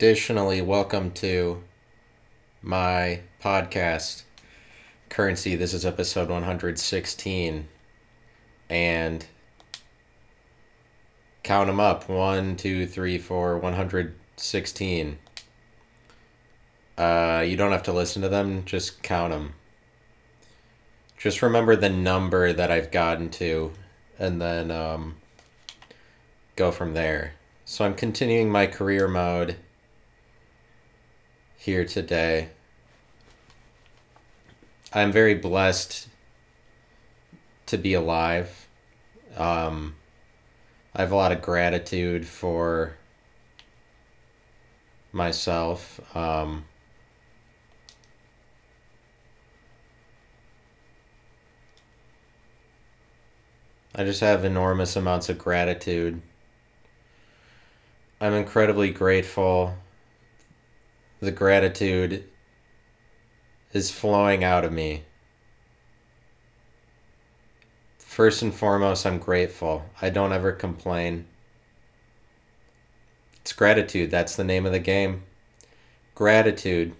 Additionally, welcome to my podcast, Currency. This is episode 116. And count them up 1, 2, 3, 4, 116. Uh, you don't have to listen to them, just count them. Just remember the number that I've gotten to, and then um, go from there. So I'm continuing my career mode here today. I'm very blessed to be alive. Um, I have a lot of gratitude for myself. Um, I just have enormous amounts of gratitude. I'm incredibly grateful. The gratitude is flowing out of me. First and foremost, I'm grateful. I don't ever complain. It's gratitude. That's the name of the game. Gratitude.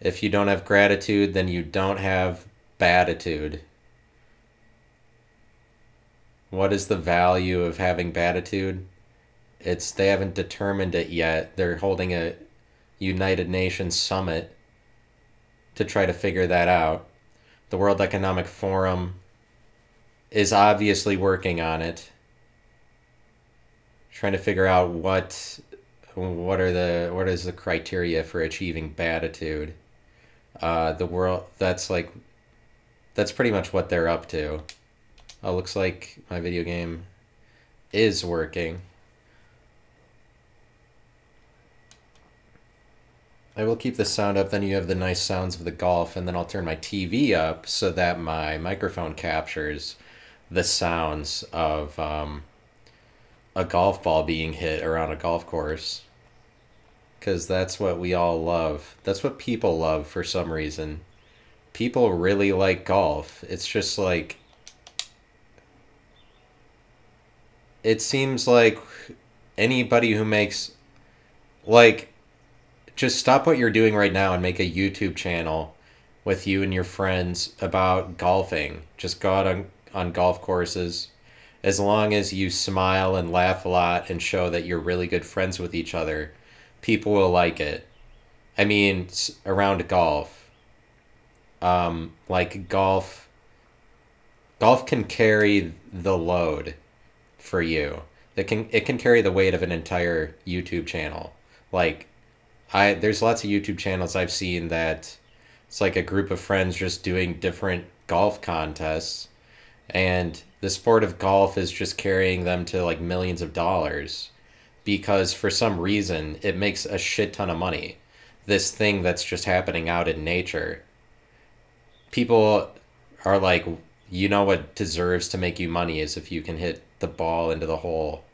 If you don't have gratitude, then you don't have batitude. What is the value of having batitude? It's they haven't determined it yet. They're holding a United Nations summit to try to figure that out. The World Economic Forum is obviously working on it. Trying to figure out what what are the what is the criteria for achieving batitude. Uh, the world that's like that's pretty much what they're up to. Oh, looks like my video game is working. I will keep the sound up, then you have the nice sounds of the golf, and then I'll turn my TV up so that my microphone captures the sounds of um, a golf ball being hit around a golf course. Because that's what we all love. That's what people love for some reason. People really like golf. It's just like it seems like anybody who makes like just stop what you're doing right now and make a YouTube channel with you and your friends about golfing. Just go out on, on golf courses. As long as you smile and laugh a lot and show that you're really good friends with each other, people will like it. I mean, around golf. Um, like golf, golf can carry the load for you. It can it can carry the weight of an entire YouTube channel. Like I there's lots of YouTube channels I've seen that it's like a group of friends just doing different golf contests and the sport of golf is just carrying them to like millions of dollars because for some reason it makes a shit ton of money. This thing that's just happening out in nature. People are like you know what deserves to make you money is if you can hit the ball into the hole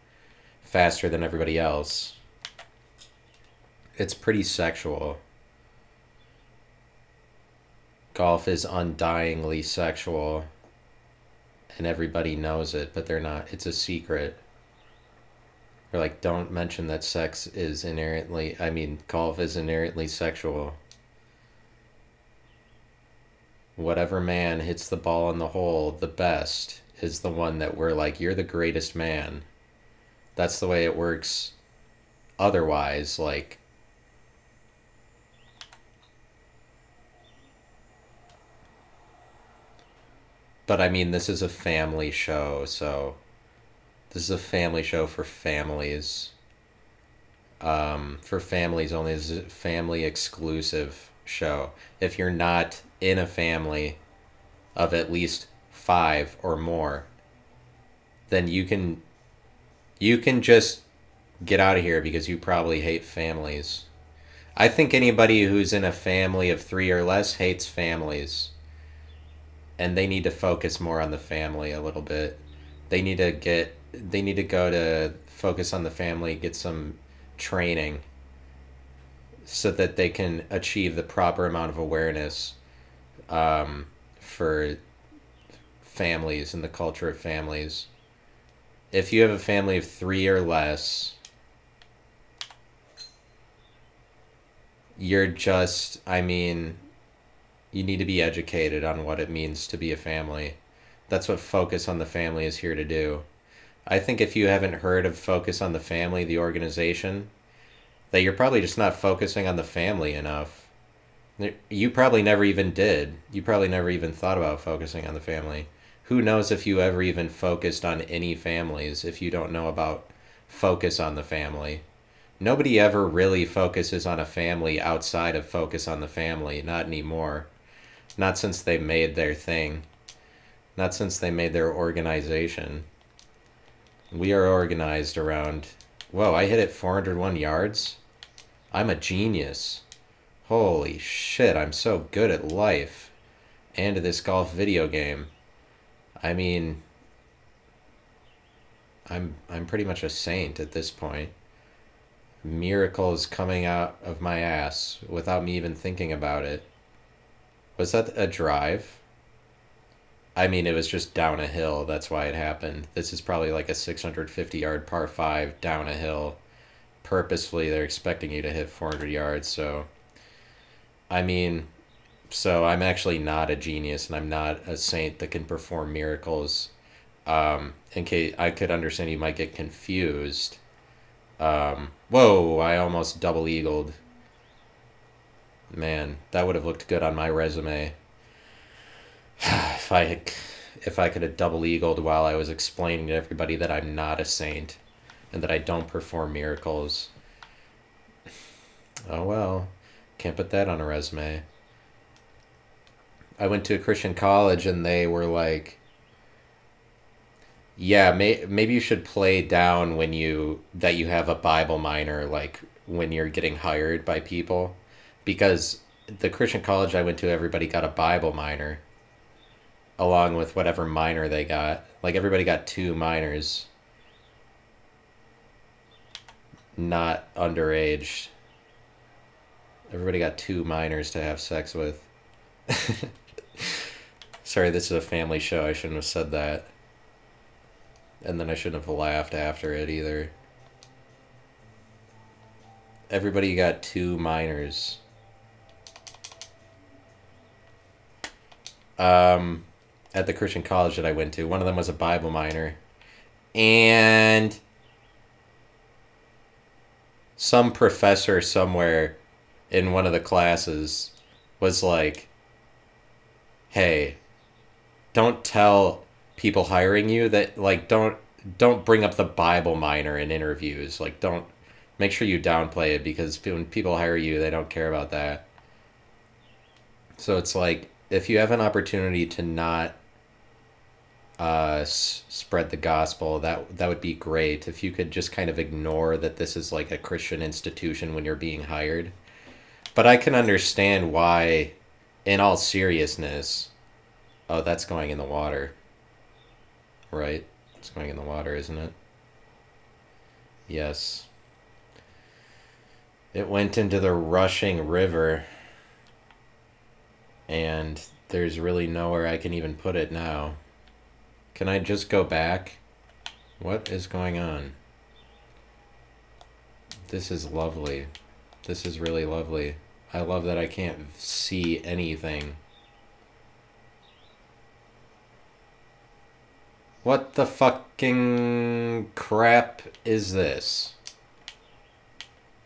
faster than everybody else. It's pretty sexual. Golf is undyingly sexual. And everybody knows it, but they're not. It's a secret. They're like, don't mention that sex is inherently, I mean, golf is inherently sexual. Whatever man hits the ball in the hole the best is the one that we're like, you're the greatest man. That's the way it works. Otherwise, like, but I mean, this is a family show, so this is a family show for families. Um, for families only. This is a family exclusive show. If you're not in a family of at least five or more, then you can you can just get out of here because you probably hate families. I think anybody who's in a family of three or less hates families. And they need to focus more on the family a little bit. They need to get they need to go to focus on the family, get some training so that they can achieve the proper amount of awareness um, for families and the culture of families. If you have a family of three or less, you're just, I mean, you need to be educated on what it means to be a family. That's what Focus on the Family is here to do. I think if you haven't heard of Focus on the Family, the organization, that you're probably just not focusing on the family enough. You probably never even did. You probably never even thought about focusing on the family. Who knows if you ever even focused on any families if you don't know about focus on the family? Nobody ever really focuses on a family outside of focus on the family, not anymore. Not since they made their thing. Not since they made their organization. We are organized around. Whoa, I hit it 401 yards? I'm a genius. Holy shit, I'm so good at life. And this golf video game. I mean, I'm I'm pretty much a saint at this point. Miracles coming out of my ass without me even thinking about it. Was that a drive? I mean, it was just down a hill. That's why it happened. This is probably like a 650 yard par 5 down a hill purposefully they're expecting you to hit 400 yards. So, I mean, so I'm actually not a genius and I'm not a saint that can perform miracles. Um, in case I could understand you might get confused. Um, whoa, I almost double eagled. Man, that would have looked good on my resume. if I if I could have double eagled while I was explaining to everybody that I'm not a saint and that I don't perform miracles. Oh well, can't put that on a resume. I went to a Christian college and they were like, yeah, may, maybe you should play down when you that you have a Bible minor like when you're getting hired by people because the Christian college I went to everybody got a Bible minor along with whatever minor they got. Like everybody got two minors not underage. Everybody got two minors to have sex with. Sorry, this is a family show. I shouldn't have said that. And then I shouldn't have laughed after it either. Everybody got two minors. Um, at the Christian college that I went to, one of them was a Bible minor. And some professor somewhere in one of the classes was like, "Hey, don't tell people hiring you that like don't don't bring up the Bible minor in interviews. Like don't make sure you downplay it because when people hire you, they don't care about that." So it's like if you have an opportunity to not uh, s- spread the gospel, that that would be great. If you could just kind of ignore that this is like a Christian institution when you're being hired. But I can understand why, in all seriousness, oh, that's going in the water. Right? It's going in the water, isn't it? Yes. It went into the rushing river. And there's really nowhere I can even put it now. Can I just go back? What is going on? This is lovely. This is really lovely. I love that I can't see anything. What the fucking crap is this?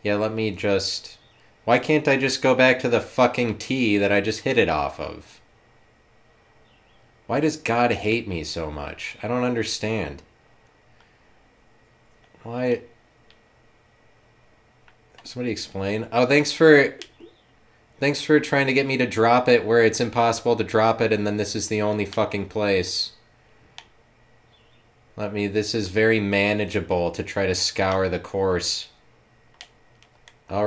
Yeah, let me just... Why can't I just go back to the fucking tee that I just hit it off of? Why does God hate me so much? I don't understand. Why? Somebody explain. Oh, thanks for thanks for trying to get me to drop it where it's impossible to drop it and then this is the only fucking place. Let me this is very manageable to try to scour the course. All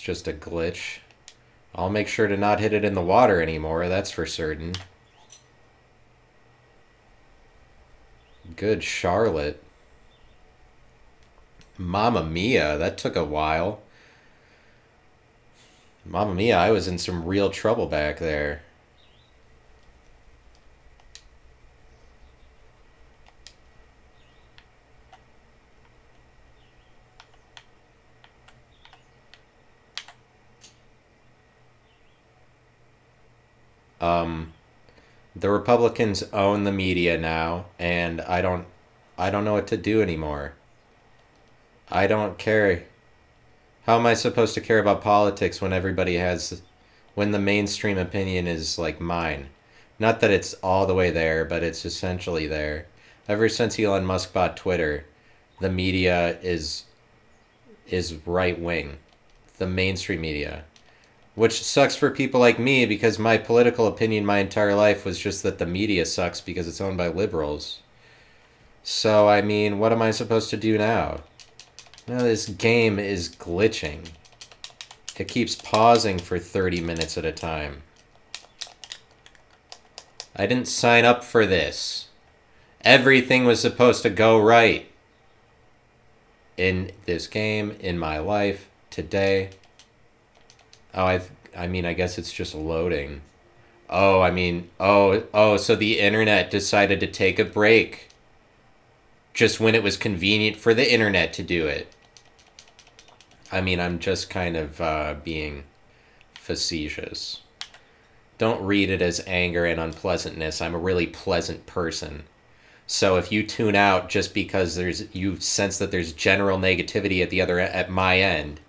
Just a glitch. I'll make sure to not hit it in the water anymore, that's for certain. Good Charlotte. Mamma Mia, that took a while. Mamma Mia, I was in some real trouble back there. Um, the Republicans own the media now, and I don't, I don't know what to do anymore. I don't care. How am I supposed to care about politics when everybody has, when the mainstream opinion is like mine? Not that it's all the way there, but it's essentially there. Ever since Elon Musk bought Twitter, the media is is right wing, the mainstream media, which sucks for people like me because my political opinion my entire life was just that the media sucks because it's owned by liberals. So I mean, what am I supposed to do now? Now this game is glitching. It keeps pausing for 30 minutes at a time. I didn't sign up for this. Everything was supposed to go right. In this game, in my life, today. Oh, I I mean, I guess it's just loading. Oh, I mean, oh, oh, so the internet decided to take a break. Just when it was convenient for the internet to do it. I mean, I'm just kind of uh, being facetious. Don't read it as anger and unpleasantness. I'm a really pleasant person. So if you tune out just because there's you sense that there's general negativity at the other at my end,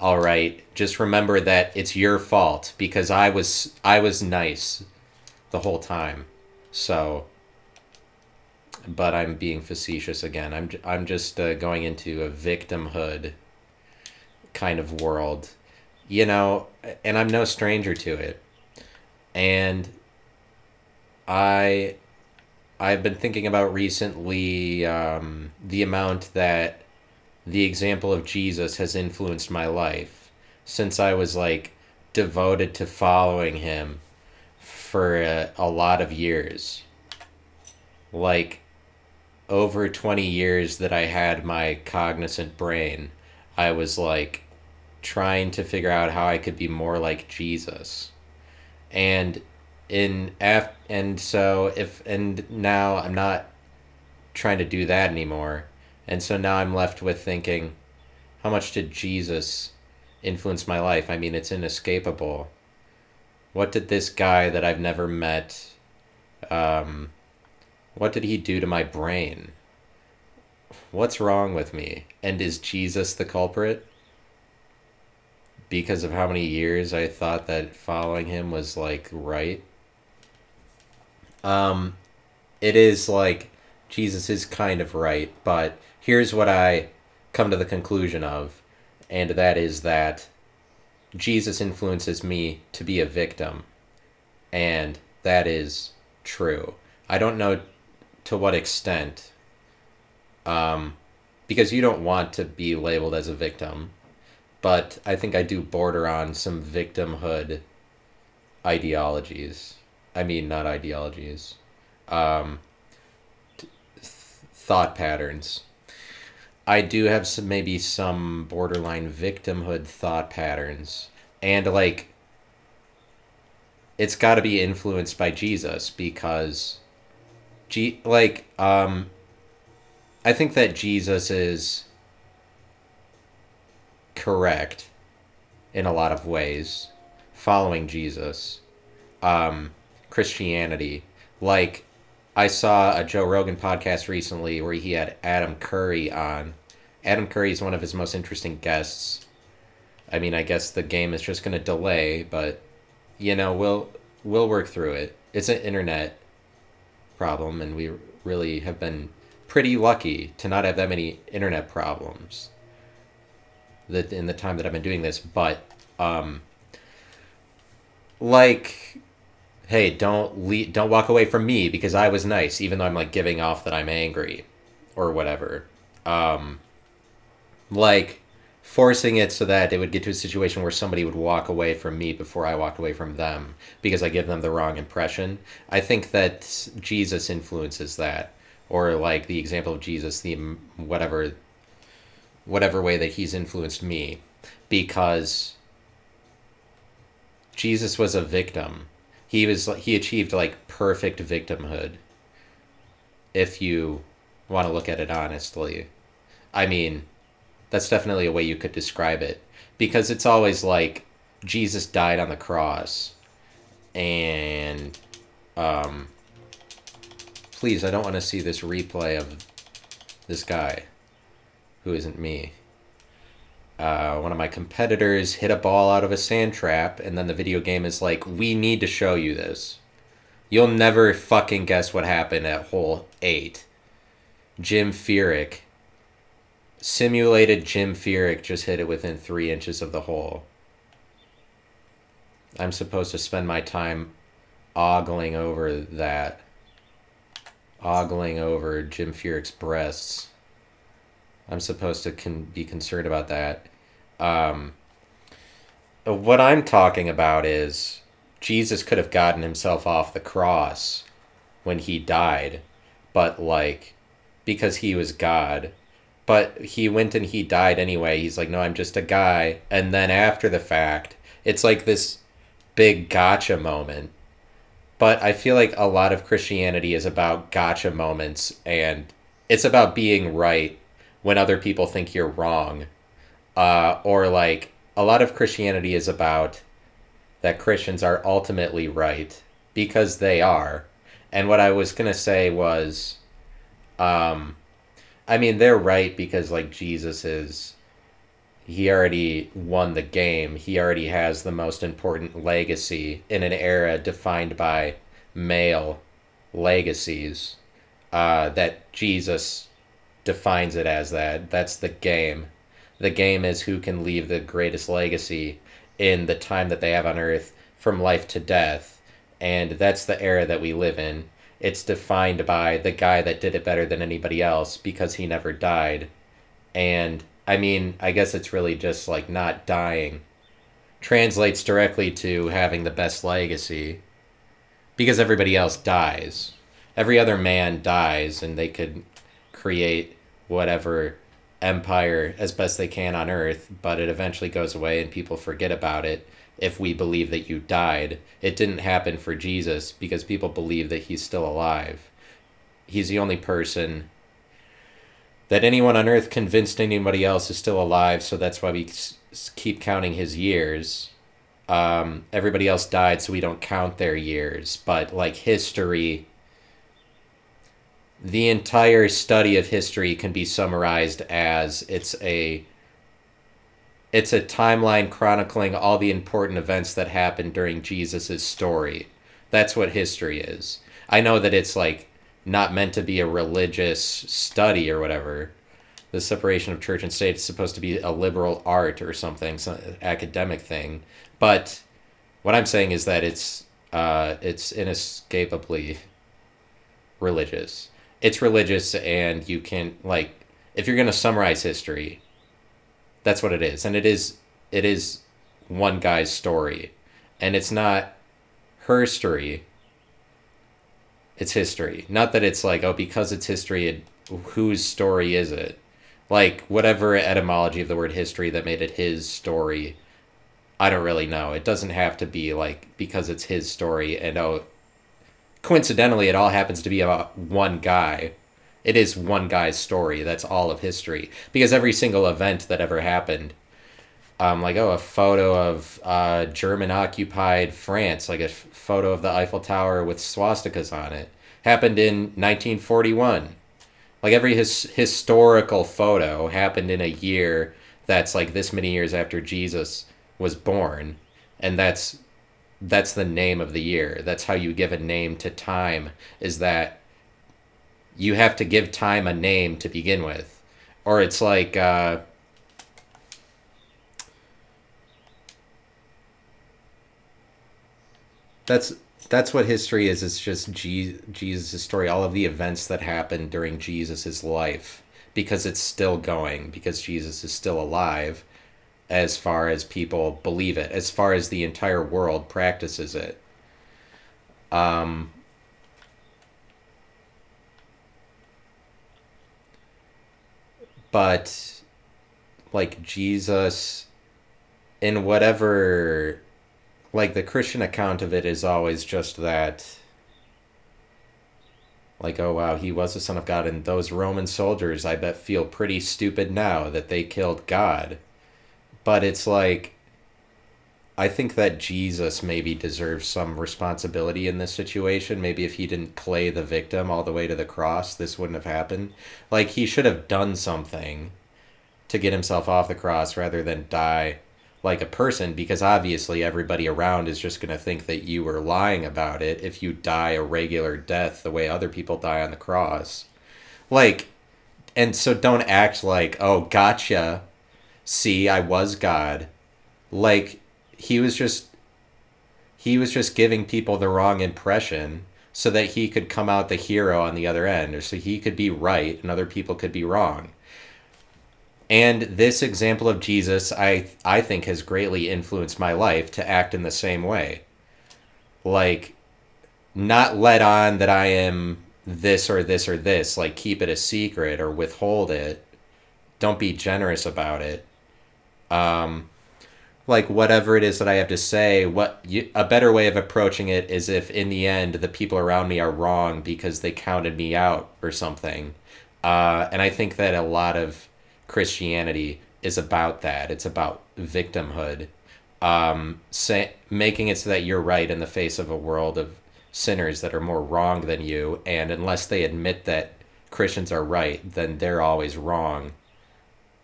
all right, just remember that it's your fault because I was I was nice the whole time. So but I'm being facetious again. I'm I'm just uh, going into a victimhood kind of world, you know, and I'm no stranger to it. And I I've been thinking about recently um, the amount that the example of Jesus has influenced my life since I was like devoted to following him for a, a lot of years. Like over 20 years that I had my cognizant brain, I was like trying to figure out how I could be more like Jesus. And in af- and so if and now I'm not trying to do that anymore. And so now I'm left with thinking how much did Jesus influence my life? I mean, it's inescapable. What did this guy that I've never met um what did he do to my brain? What's wrong with me? And is Jesus the culprit? Because of how many years I thought that following him was like right? Um, it is like Jesus is kind of right, but here's what I come to the conclusion of, and that is that Jesus influences me to be a victim, and that is true. I don't know to what extent, um, because you don't want to be labeled as a victim, but I think I do border on some victimhood ideologies. I mean, not ideologies, um, th- thought patterns. I do have some maybe some borderline victimhood thought patterns, and like, it's got to be influenced by Jesus because, G like um. I think that Jesus is correct in a lot of ways, following Jesus. Um, Christianity. Like, I saw a Joe Rogan podcast recently where he had Adam Curry on. Adam Curry is one of his most interesting guests. I mean, I guess the game is just going to delay, but you know, we'll we'll work through it. It's an internet problem, and we really have been pretty lucky to not have that many internet problems. That in the time that I've been doing this, but um, like hey, don't le- don't walk away from me because I was nice, even though I'm like giving off that I'm angry or whatever. Um, like forcing it so that it would get to a situation where somebody would walk away from me before I walked away from them because I give them the wrong impression. I think that Jesus influences that, or like the example of Jesus, the whatever, whatever way that he's influenced me, because Jesus was a victim he was he achieved like perfect victimhood. If you want to look at it honestly. I mean that's definitely a way you could describe it. Because it's always like jesus died on the cross. And um, please, I don't want to see this replay of this guy who isn't me. Uh, one of my competitors hit a ball out of a sand trap, and then the video game is like, we need to show you this. You'll never fucking guess what happened at hole 8. Jim Furyk. Simulated Jim Furyk just hit it within three inches of the hole. I'm supposed to spend my time ogling over that. Ogling over Jim Furyk's breasts. I'm supposed to con- be concerned about that. Um, what I'm talking about is Jesus could have gotten himself off the cross when he died, but like because he was God. But he went and he died anyway. He's like, no, I'm just a guy. And then after the fact, it's like this big gotcha moment. But I feel like a lot of Christianity is about gotcha moments and it's about being right when other people think you're wrong. Uh, or like a lot of Christianity is about that Christians are ultimately right because they are. And what I was going to say was um I mean they're right because like Jesus is he already won the game. He already has the most important legacy in an era defined by male legacies. Uh, that Jesus defines it as that. That's the game. The game is who can leave the greatest legacy in the time that they have on earth from life to death. And that's the era that we live in. It's defined by the guy that did it better than anybody else because he never died. And I mean, I guess it's really just like not dying translates directly to having the best legacy because everybody else dies. Every other man dies and they could create whatever empire as best they can on earth, but it eventually goes away and people forget about it if we believe that you died. It didn't happen for Jesus because people believe that he's still alive. He's the only person that anyone on earth convinced anybody else is still alive, so that's why we keep counting his years. Um, everybody else died, so we don't count their years. But like history, the entire study of history can be summarized as it's a it's a timeline chronicling all the important events that happened during Jesus' story. That's what history is. I know that it's like not meant to be a religious study or whatever. The separation of church and state is supposed to be a liberal art or something, some academic thing. But what I'm saying is that it's uh, it's inescapably religious. It's religious, and you can like if you're gonna summarize history, that's what it is, and it is it is one guy's story, and it's not her story. It's history. Not that it's like oh because it's history, it, whose story is it? Like whatever etymology of the word history that made it his story. I don't really know. It doesn't have to be like because it's his story and oh coincidentally it all happens to be about one guy it is one guy's story. That's all of history because every single event that ever happened, um, like oh, a photo of uh, German occupied France, like a f- photo of the Eiffel Tower with swastikas on it, happened in 1941. Like every his historical photo happened in a year that's like this many years after Jesus was born, and that's that's the name of the year. That's how you give a name to time. Is that you have to give time a name to begin with. Or it's like, uh, that's that's what history is. It's just Jesus' story, all of the events that happened during Jesus' life, because it's still going, because Jesus is still alive, as far as people believe it, as far as the entire world practices it. Um, but like Jesus in whatever like the Christian account of it is always just that like oh wow he was the son of God and those Roman soldiers I bet feel pretty stupid now that they killed God but it's like I think that Jesus maybe deserves some responsibility in this situation. Maybe if he didn't play the victim all the way to the cross, this wouldn't have happened. Like he should have done something to get himself off the cross rather than die like a person because obviously everybody around is just going to think that you were lying about it if you die a regular death the way other people die on the cross. Like and so don't act like, "Oh, gotcha. See, I was God." Like he was just he was just giving people the wrong impression so that he could come out the hero on the other end or so he could be right and other people could be wrong. And this example of jesus i i think has greatly influenced my life to act in the same way. Like not let on that i am this or this or this like keep it a secret or withhold it. Don't be generous about it um like whatever it is that I have to say, what you, a better way of approaching it is if in the end the people around me are wrong because they counted me out or something. Uh, and I think that a lot of Christianity is about that. It's about victimhood, um, say, making it so that you're right in the face of a world of sinners that are more wrong than you. And unless they admit that Christians are right, then they're always wrong.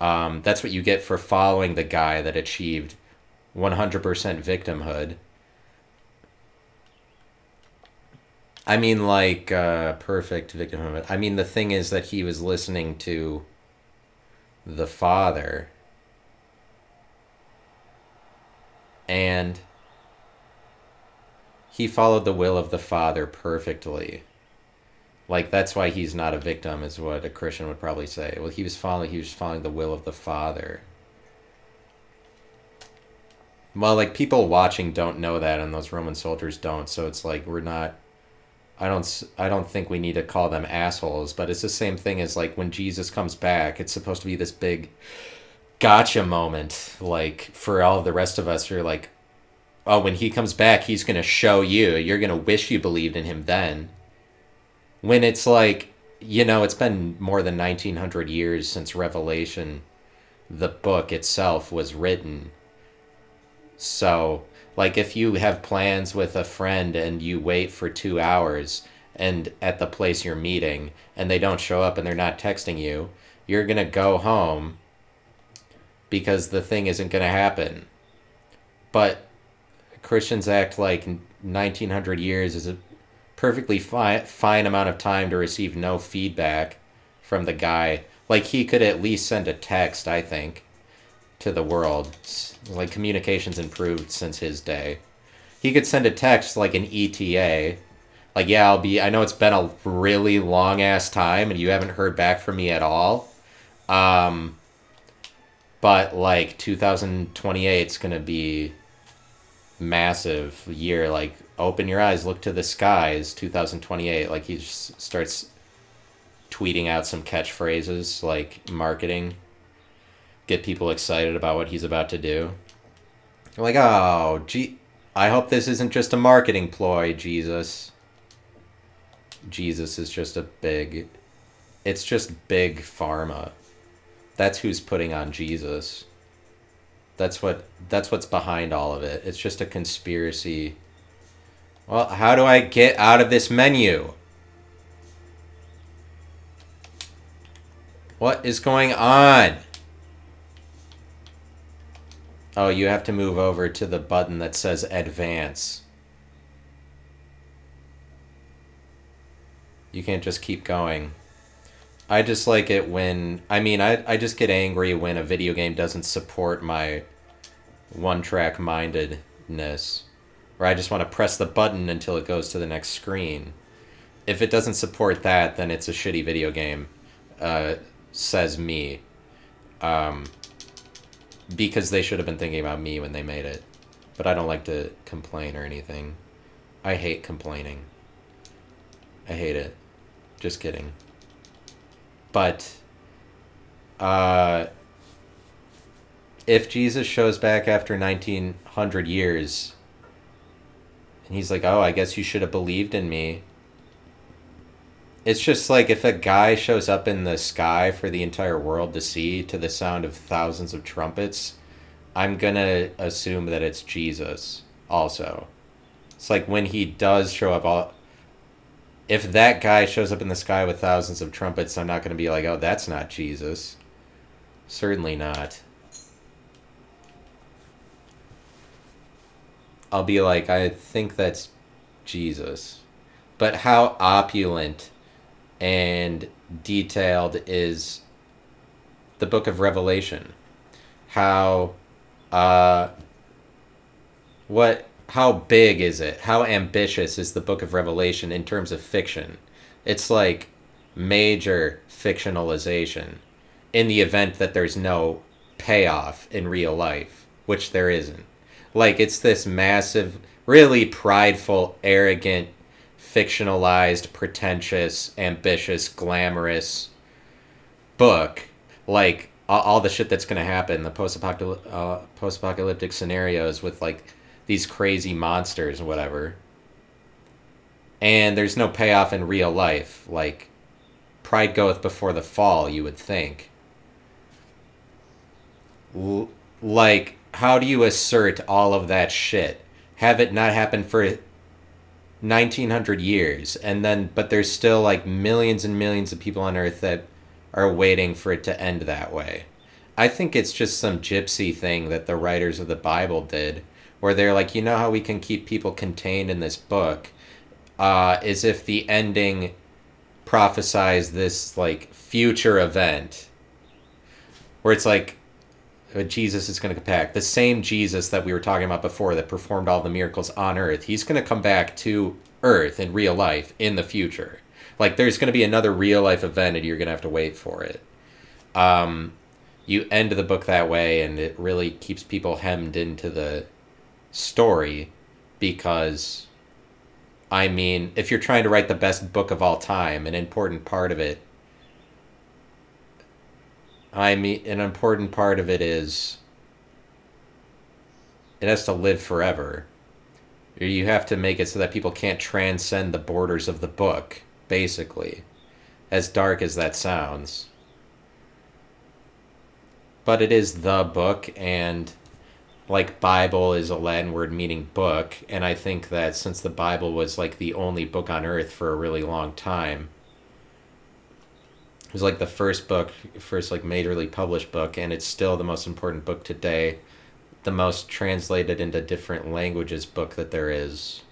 Um, that's what you get for following the guy that achieved 100% victimhood. I mean, like, uh, perfect victimhood. I mean, the thing is that he was listening to the father. And he followed the will of the father perfectly. Like that's why he's not a victim, is what a Christian would probably say. Well, he was following he was following the will of the father. Well, like people watching don't know that, and those Roman soldiers don't. So it's like we're not. I don't. I don't think we need to call them assholes, but it's the same thing as like when Jesus comes back. It's supposed to be this big, gotcha moment. Like for all the rest of us, you're like, oh, when he comes back, he's gonna show you. You're gonna wish you believed in him then. When it's like, you know, it's been more than nineteen hundred years since Revelation, the book itself was written so, like if you have plans with a friend and you wait for 2 hours and at the place you're meeting and they don't show up and they're not texting you, you're going to go home because the thing isn't going to happen. But Christians act like 1900 years is a perfectly fine fine amount of time to receive no feedback from the guy. Like he could at least send a text, I think, to the world like communications improved since his day. He could send a text like an ETA, like yeah, I'll be. I know it's been a really long ass time, and you haven't heard back from me at all. Um, but like 2028 is gonna be massive year. Like open your eyes, look to the skies. 2028. Like he just starts tweeting out some catchphrases like marketing get people excited about what he's about to do. like, oh, gee, I hope this isn't just a marketing ploy, Jesus. Jesus is just a big, it's just big pharma. That's who's putting on Jesus. That's what that's what's behind all of it. It's just a conspiracy. Well, how do I get out of this menu? What is going on? Oh, you have to move over to the button that says advance. You can't just keep going. I just like it when, I mean, I, I just get angry when a video game doesn't support my one-track mindedness. Or I just want to press the button until it goes to the next screen. If it doesn't support that, then it's a shitty video game, uh, says me. Um, because they should have been thinking about me when they made it. But I don't like to complain or anything. I hate complaining. I hate it. Just kidding. But uh if Jesus shows back after 1900 years and he's like, "Oh, I guess you should have believed in me." It's just like if a guy shows up in the sky for the entire world to see to the sound of thousands of trumpets, I'm gonna assume that it's Jesus also. It's like when he does show up, all if that guy shows up in the sky with thousands of trumpets, I'm not gonna be like, oh, that's not Jesus. Certainly not. I'll be like, I think that's Jesus. But how opulent and detailed is the book of Revelation? How uh what how big is it? How ambitious is the book of Revelation in terms of fiction? It's like major fictionalization in the event that there's no payoff in real life, which there isn't. Like it's this massive, really prideful, arrogant, fictionalized, pretentious, ambitious, glamorous book. Like all, the shit that's going to happen, the post-apocalyptic, uh, post-apocalyptic scenarios with like these crazy monsters or whatever. And there's no payoff in real life. Like, pride goeth before the fall, you would think. L- like, how do you assert all of that shit? Have it not happen for 1900 years, and then, but there's still like millions and millions of people on Earth that are waiting for it to end that way. I think it's just some gypsy thing that the writers of the Bible did where they're like, you know how we can keep people contained in this book, uh, is if the ending prophesies this like future event, where it's like Jesus is going to come back. The same Jesus that we were talking about before that performed all the miracles on earth, he's going to come back to earth in real life in the future. Like there's going to be another real life event and you're going to have to wait for it. Um, you end the book that way and it really keeps people hemmed into the story because I mean, if you're trying to write the best book of all time, an important part of it I mean an important part of it is it has to live forever. You have to make it so that people can't transcend the borders of the book, basically. As dark as that sounds. But it is the book and like Bible is a Latin word meaning book, and I think that since the Bible was like the only book on earth for a really long time, was like the first book, first like majorly published book, and it's still the most important book today, the most translated into different languages book that there is.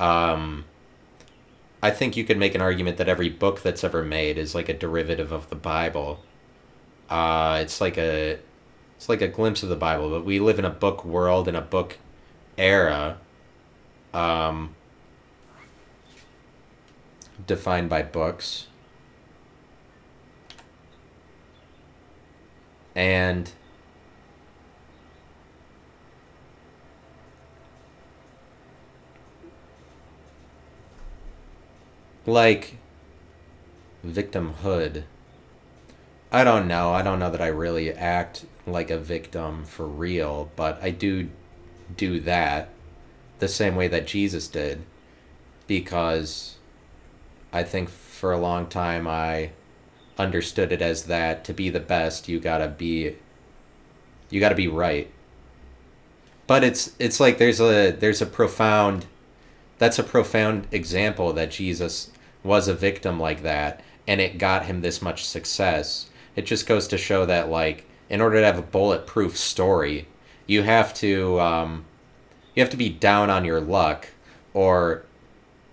Um, I think you could make an argument that every book that's ever made is like a derivative of the Bible. Uh, it's like a it's like a glimpse of the Bible, but we live in a book world in a book era um, defined by books. And like victimhood. I don't know. I don't know that I really act like a victim for real, but I do do that the same way that Jesus did because I think for a long time I understood it as that to be the best you got to be you got to be right. But it's it's like there's a there's a profound that's a profound example that Jesus was a victim like that and it got him this much success. It just goes to show that like in order to have a bulletproof story, you have to um, you have to be down on your luck or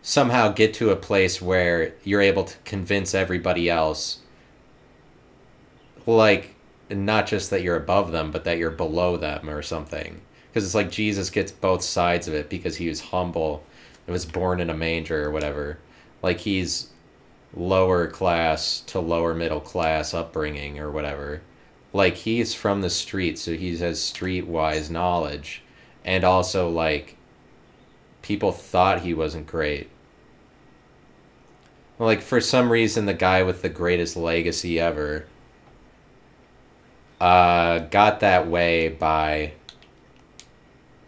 somehow get to a place where you're able to convince everybody else like not just that you're above them but that you're below them or something. Because it's like jesus gets both sides of it because he was humble and was born in a manger or whatever. Like he's lower class to lower middle class upbringing or whatever. Like he's from the street, so he has streetwise knowledge, and also like people thought he wasn't great. Like for some reason, the guy with the greatest legacy ever uh, got that way by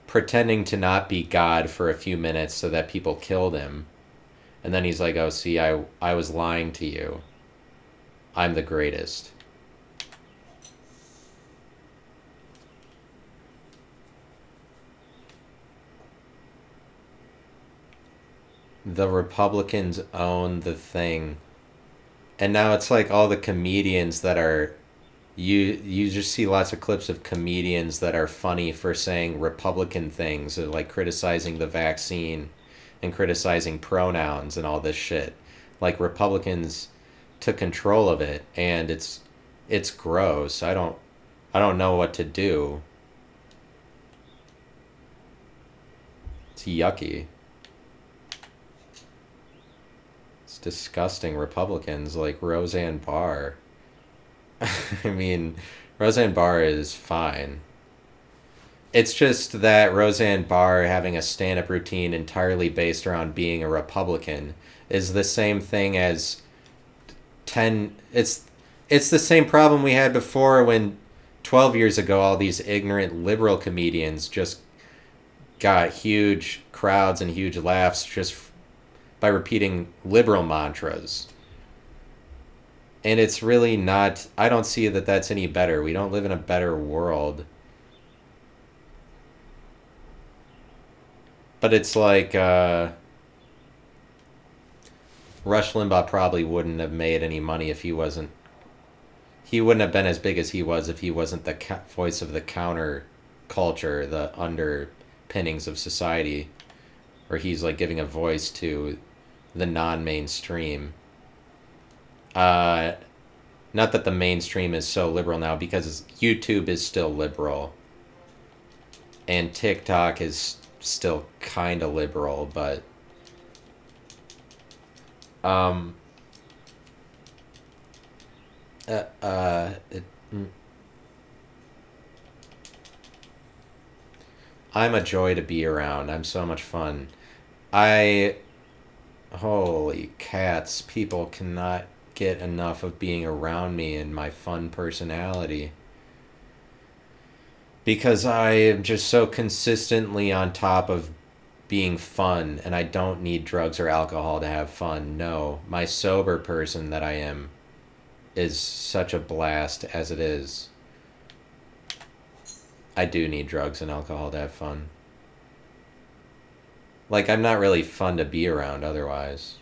pretending to not be God for a few minutes so that people killed him. And then he's like, "Oh, see, I I was lying to you. I'm the greatest." The Republicans own the thing. And now it's like all the comedians that are you you just see lots of clips of comedians that are funny for saying Republican things, like criticizing the vaccine and criticizing pronouns and all this shit. Like Republicans took control of it and it's it's gross. I don't I don't know what to do. It's yucky. It's disgusting Republicans like Roseanne Barr. I mean, Roseanne Barr is fine. It's just that Roseanne Barr having a stand up routine entirely based around being a Republican is the same thing as 10 it's it's the same problem we had before when 12 years ago all these ignorant liberal comedians just got huge crowds and huge laughs just by repeating liberal mantras and it's really not i don't see that that's any better we don't live in a better world but it's like uh, Rush Limbaugh probably wouldn't have made any money if he wasn't. He wouldn't have been as big as he was if he wasn't the ca- voice of the counter culture, the underpinnings of society, where he's like giving a voice to the non-mainstream. Uh, not that the mainstream is so liberal now because YouTube is still liberal, and TikTok is still kind of liberal, but um, uh, uh, it, mm. I'm a joy to be around. I'm so much fun. I, holy cats, people cannot get enough of being around me and my fun personality because I am just so consistently on top of being fun and I don't need drugs or alcohol to have fun. No, my sober person that I am is such a blast as it is. I do need drugs and alcohol to have fun. Like, I'm not really fun to be around otherwise.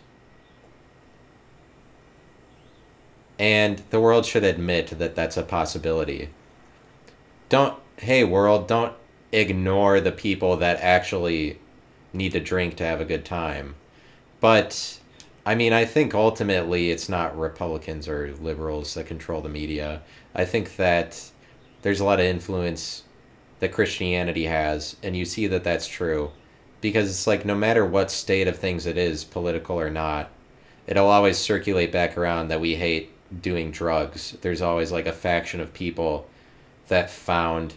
And the world should admit that that's a possibility. Don't hey world, don't ignore the people that actually need to drink to have a good time. But I mean, I think ultimately it's not Republicans or liberals that control the media. I think that there's a lot of influence that Christianity has, and you see that that's true. Because it's like no matter what state of things it is, political or not, it'll always circulate back around that we hate doing drugs. There's always like a faction of people that found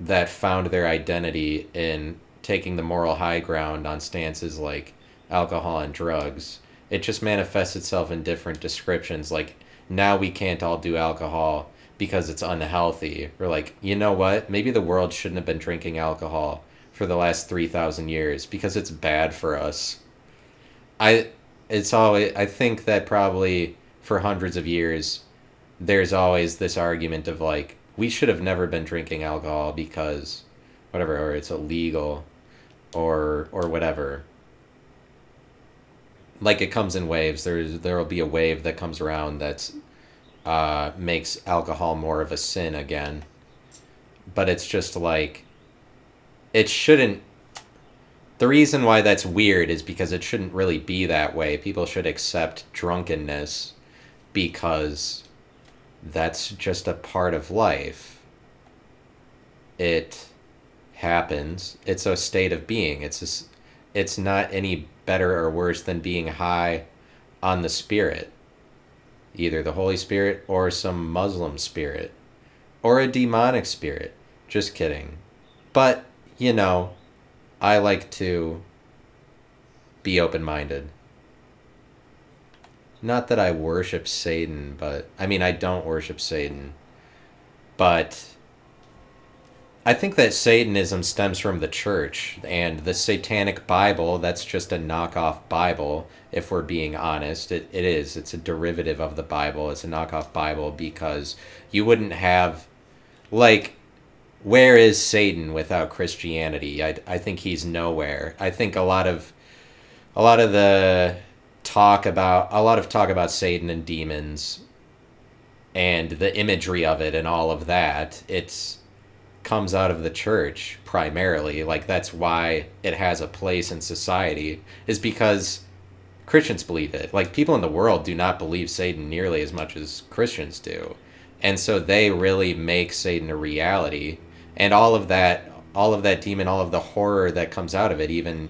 that found their identity in taking the moral high ground on stances like alcohol and drugs. It just manifests itself in different descriptions. Like, now we can't all do alcohol because it's unhealthy. Or, like, you know what? Maybe the world shouldn't have been drinking alcohol for the last 3,000 years because it's bad for us. I, it's always, I think that probably for hundreds of years, there's always this argument of like, we should have never been drinking alcohol because whatever or it's illegal or or whatever. Like it comes in waves. There's there'll be a wave that comes around that's uh, makes alcohol more of a sin again. But it's just like it shouldn't the reason why that's weird is because it shouldn't really be that way. People should accept drunkenness because that's just a part of life. It happens. It's a state of being. It's a, it's not any better or worse than being high on the spirit, either the Holy Spirit or some Muslim spirit or a demonic spirit. Just kidding. But, you know, I like to be open minded. Not that I worship Satan, but I mean, I don't worship Satan. But I think that Satanism stems from the church and the Satanic Bible. That's just a knockoff Bible, if we're being honest. It, it is. It's a derivative of the Bible. It's a knockoff Bible because you wouldn't have, like, where is Satan without Christianity? I, I think he's nowhere. I think a lot of a lot of the talk about a lot of talk about Satan and demons and the imagery of it and all of that. It's comes out of the church primarily. Like that's why it has a place in society is because Christians believe it. Like people in the world do not believe Satan nearly as much as Christians do. And so they really make Satan a reality. And all of that all of that demon, all of the horror that comes out of it, even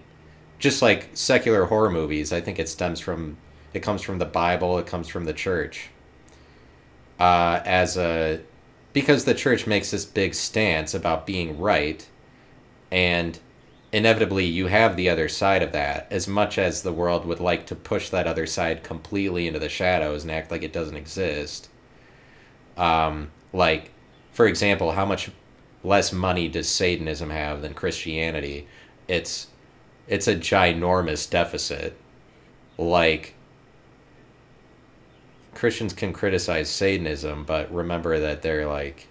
just like secular horror movies, I think it stems from it comes from the Bible, it comes from the church. Uh, as a because the church makes this big stance about being right and inevitably you have the other side of that as much as the world would like to push that other side completely into the shadows and act like it doesn't exist um, like for example how much less money does satanism have than christianity it's it's a ginormous deficit like christians can criticize satanism but remember that they're like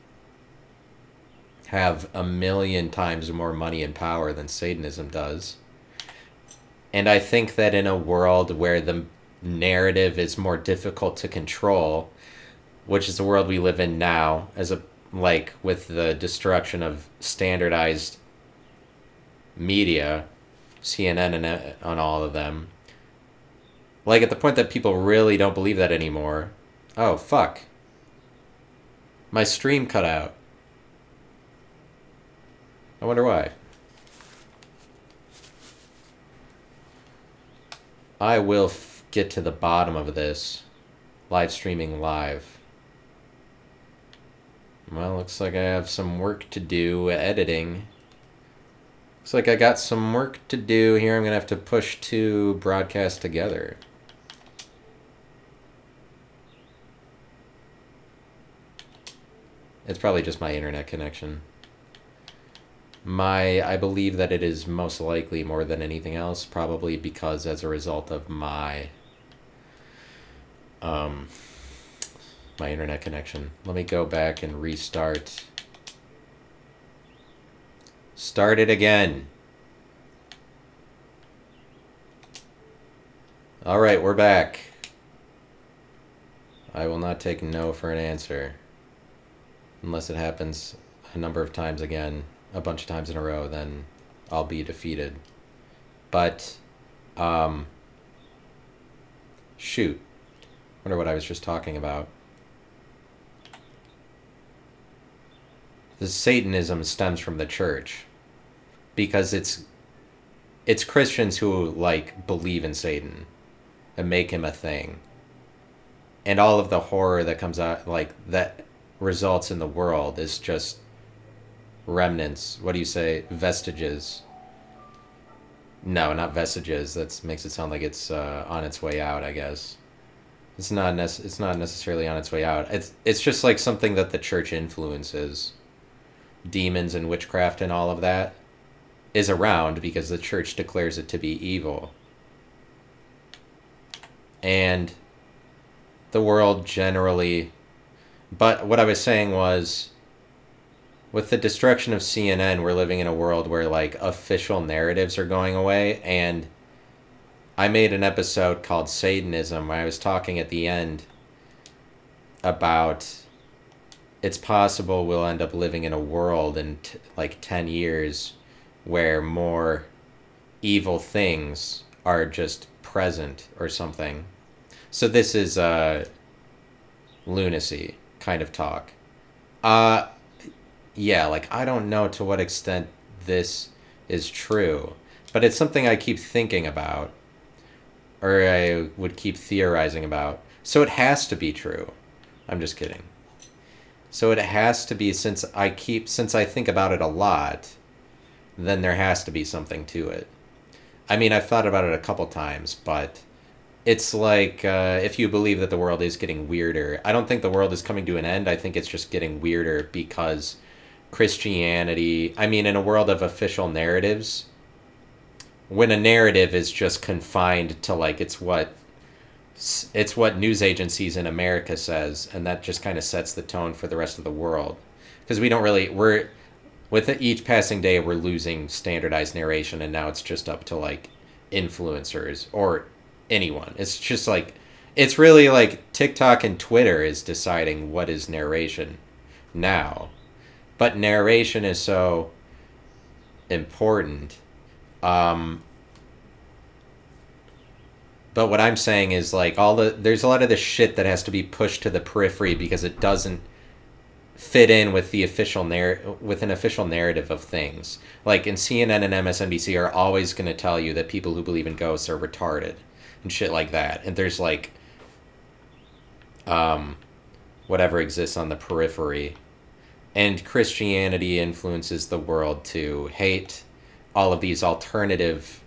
have a million times more money and power than Satanism does. And I think that in a world where the narrative is more difficult to control, which is the world we live in now, as a like with the destruction of standardized media, CNN and uh, on all of them. Like at the point that people really don't believe that anymore. Oh fuck. My stream cut out. I wonder why. I will get to the bottom of this. Live streaming live. Well, looks like I have some work to do editing. Looks like I got some work to do here. I'm going to have to push two broadcasts together. It's probably just my internet connection my i believe that it is most likely more than anything else probably because as a result of my um my internet connection let me go back and restart start it again all right we're back i will not take no for an answer unless it happens a number of times again a bunch of times in a row, then I'll be defeated. But, um, shoot. Wonder what I was just talking about. The Satanism stems from the church because it's it's Christians who like believe in Satan and make him a thing. And all of the horror that comes out like that results in the world is just remnants. What do you say? Vestiges. No, not vestiges. That makes it sound like it's uh, on its way out. I guess it's not. Nec- it's not necessarily on its way out. It's it's just like something that the church influences. Demons and witchcraft and all of that is around because the church declares it to be evil. And the world generally. But what I was saying was with the destruction of CNN, we're living in a world where like official narratives are going away. And I made an episode called Satanism where I was talking at the end about it's possible we'll end up living in a world in t- like 10 years where more evil things are just present or something. So this is uh lunacy kind of talk. Uh yeah, like I don't know to what extent this is true, but it's something I keep thinking about or I would keep theorizing about. So it has to be true. I'm just kidding. So it has to be since I keep since I think about it a lot, then there has to be something to it. I mean, I've thought about it a couple times, but it's like uh, if you believe that the world is getting weirder. I don't think the world is coming to an end. I think it's just getting weirder because Christianity. I mean, in a world of official narratives, when a narrative is just confined to like it's what it's what news agencies in America says, and that just kind of sets the tone for the rest of the world. Because we don't really we're with each passing day we're losing standardized narration, and now it's just up to like influencers or anyone. It's just like it's really like TikTok and Twitter is deciding what is narration now. But narration is so important. Um, but what I'm saying is like all the there's a lot of the shit that has to be pushed to the periphery because it doesn't fit in with the official narr- with an official narrative of things. Like in CNN and MSNBC are always going to tell you that people who believe in ghosts are retarded and shit like that. And there's like um whatever exists on the periphery. And Christianity influences the world to hate all of these alternative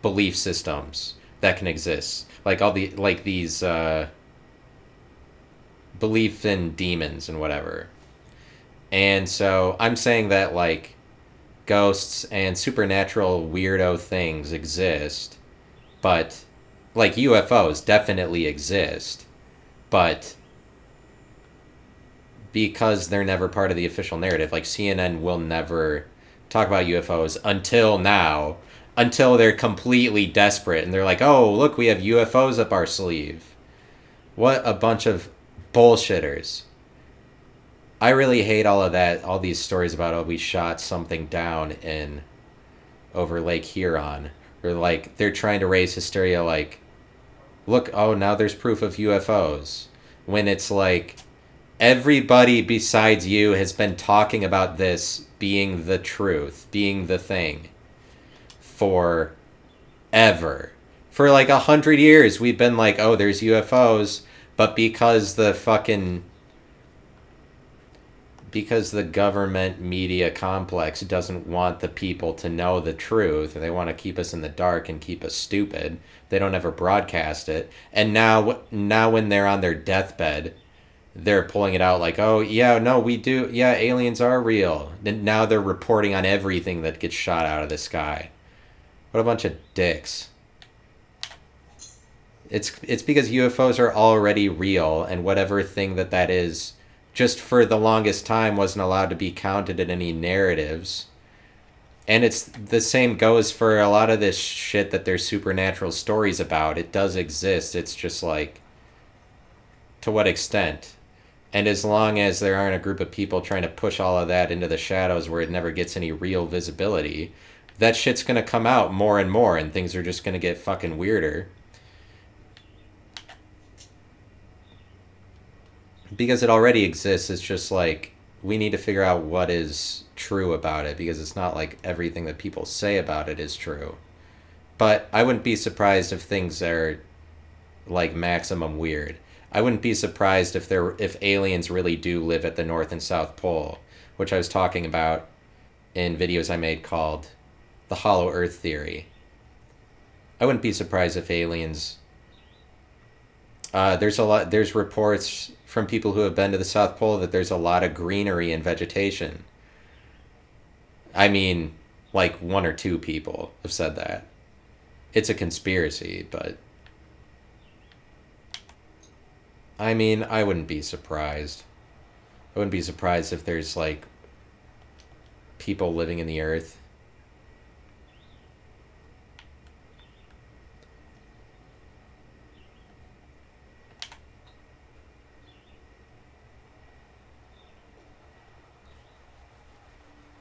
belief systems that can exist. Like all the like these uh belief in demons and whatever and so I'm saying that like ghosts and supernatural weirdo things exist, but like UFOs definitely exist, but because they're never part of the official narrative, like CNN will never talk about UFOs until now, until they're completely desperate and they're like, "Oh, look, we have UFOs up our sleeve." What a bunch of bullshitters. I really hate all of that, all these stories about oh we shot something down in over Lake Huron, or like they're trying to raise hysteria like, look oh now there's proof of UFOs, when it's like everybody besides you has been talking about this being the truth, being the thing, for ever. For like a hundred years, we've been like, oh, there's UFOs, but because the fucking because the government media complex doesn't want the people to know the truth they want to keep us in the dark and keep us stupid. They don't ever broadcast it. And now now when they're on their deathbed they're pulling it out like oh yeah no we do yeah aliens are real. And now they're reporting on everything that gets shot out of the sky. What a bunch of dicks. It's it's because UFOs are already real and whatever thing that that is just for the longest time wasn't allowed to be counted in any narratives. And it's the same goes for a lot of this shit that there's supernatural stories about. It does exist. It's just like to what extent? And as long as there aren't a group of people trying to push all of that into the shadows where it never gets any real visibility, that shit's going to come out more and more and things are just going to get fucking weirder. Because it already exists it's just like we need to figure out what is true about it because it's not like everything that people say about it is true. But i wouldn't be surprised if things are like maximum weird. I wouldn't be surprised if there if aliens really do live at the north and south pole which i was talking about in videos i made called the hollow earth theory. I wouldn't be surprised if aliens uh, there's a lot there's reports from people who have been to the South Pole that there's a lot of greenery and vegetation. I mean, like one or two people have said that. It's a conspiracy, but. I mean, I wouldn't be surprised. I wouldn't be surprised if there's like people living in the earth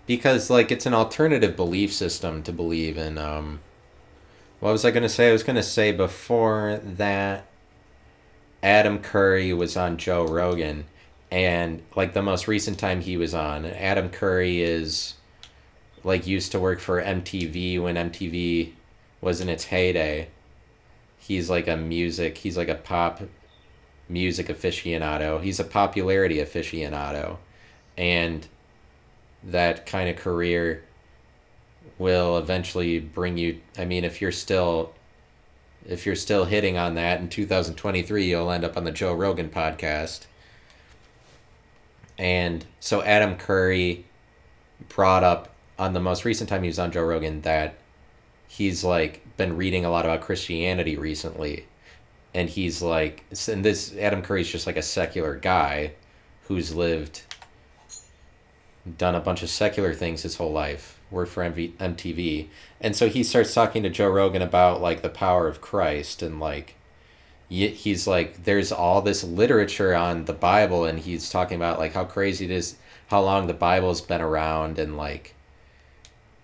because like it's an alternative belief system to believe in um what was i going to say? I was going to say before that adam curry was on joe rogan and like the most recent time he was on adam curry is like used to work for mtv when mtv was in its heyday. He's like a music he's like a pop music aficionado. He's a popularity aficionado. And that kind of career will eventually bring you i mean if you're still if you're still hitting on that in 2023 you'll end up on the joe rogan podcast. And so adam curry brought up on the most recent time he was on joe rogan that he's like been reading a lot about christianity recently. And he's like and this adam curry's just like a secular guy who's lived done a bunch of secular things his whole life, worked for MV, MTV, and so he starts talking to Joe Rogan about like the power of Christ and like he's like there's all this literature on the bible and he's talking about like how crazy it is how long the bible's been around and like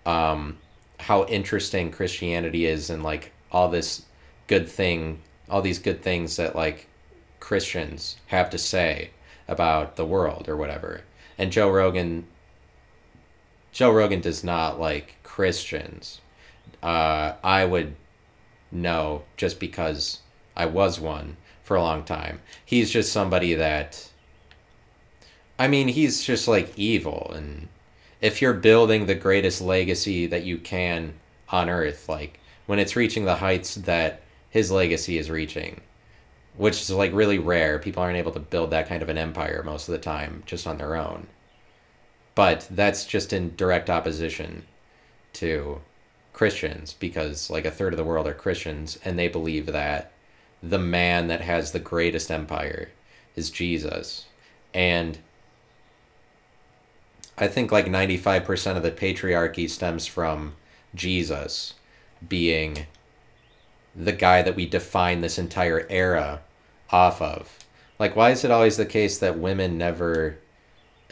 um how interesting christianity is and like all this good thing all these good things that like christians have to say about the world or whatever. And joe rogan joe rogan does not like christians uh i would know just because I was one for a long time. He's just somebody that I mean, he's just like evil and if you're building the greatest legacy that you can on earth, like when it's reaching the heights that his legacy is reaching, which is like really rare. People aren't able to build that kind of an empire most of the time just on their own. But that's just in direct opposition to Christians because like a third of the world are Christians and they believe that the man that has the greatest empire is Jesus. And I think like 95% of the patriarchy stems from Jesus being the guy that we define this entire era off of. Like, why is it always the case that women never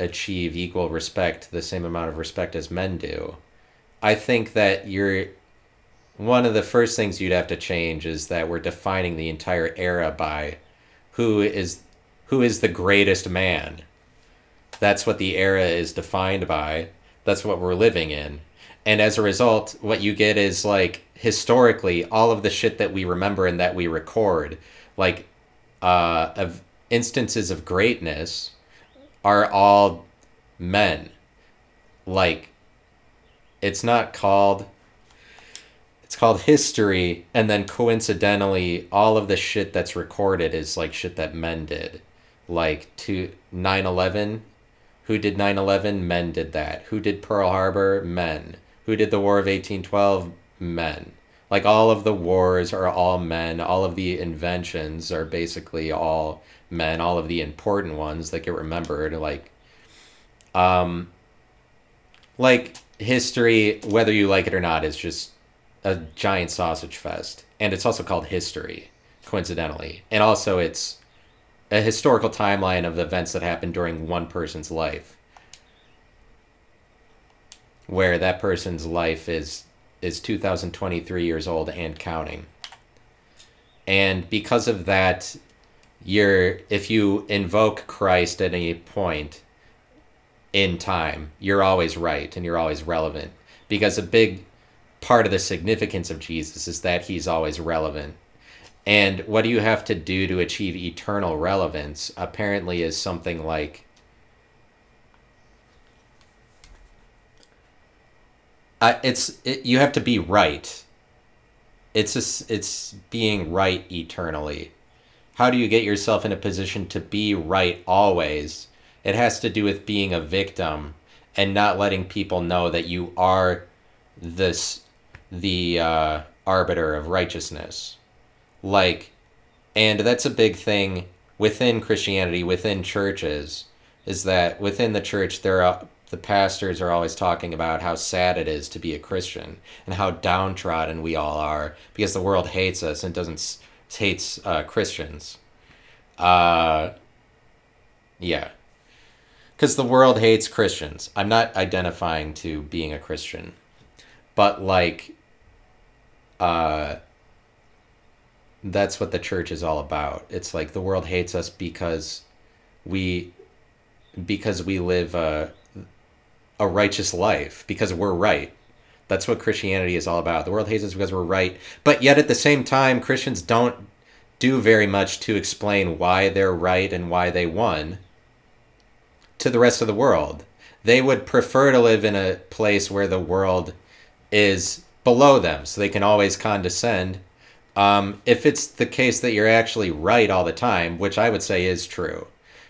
achieve equal respect, the same amount of respect as men do? I think that you're one of the first things you'd have to change is that we're defining the entire era by who is who is the greatest man. That's what the era is defined by. That's what we're living in. And as a result, what you get is like historically all of the shit that we remember and that we record, like uh, of instances of greatness, are all men. Like, it's not called it's called history and then coincidentally all of the shit that's recorded is like shit that men did. Like to 9-11 who did 9-11 men did that. Who did pearl harbor? Men. Who did the war of 1812 men. Like all of the wars are all men. All of the inventions are basically all men all of the important ones that get remembered like um like history whether you like it or not is just a giant sausage fest, and it's also called history, coincidentally, and also it's a historical timeline of events that happened during one person's life, where that person's life is is 2023 years old and counting. And because of that, you're if you invoke Christ at any point in time, you're always right and you're always relevant because a big part of the significance of Jesus is that he's always relevant. And what do you have to do to achieve eternal relevance? Apparently, is something like uh, it's it, you have to be right. It's a, it's being right eternally. How do you get yourself in a position to be right always? It has to do with being a victim and not letting people know that you are this the uh, arbiter of righteousness. Like, and that's a big thing within Christianity, within churches, is that within the church, there are the pastors are always talking about how sad it is to be a Christian and how downtrodden we all are because the world hates us and doesn't hates uh, Christians. Uh, yeah. Because the world hates Christians. I'm not identifying to being a Christian. But, like, uh, that's what the church is all about. It's like the world hates us because we because we live a a righteous life because we're right. That's what Christianity is all about. The world hates us because we're right, but yet at the same time Christians don't do very much to explain why they're right and why they won to the rest of the world. They would prefer to live in a place where the world is below them so they can always condescend. Um, if it's the case that you're actually right all the time, which I would say is true,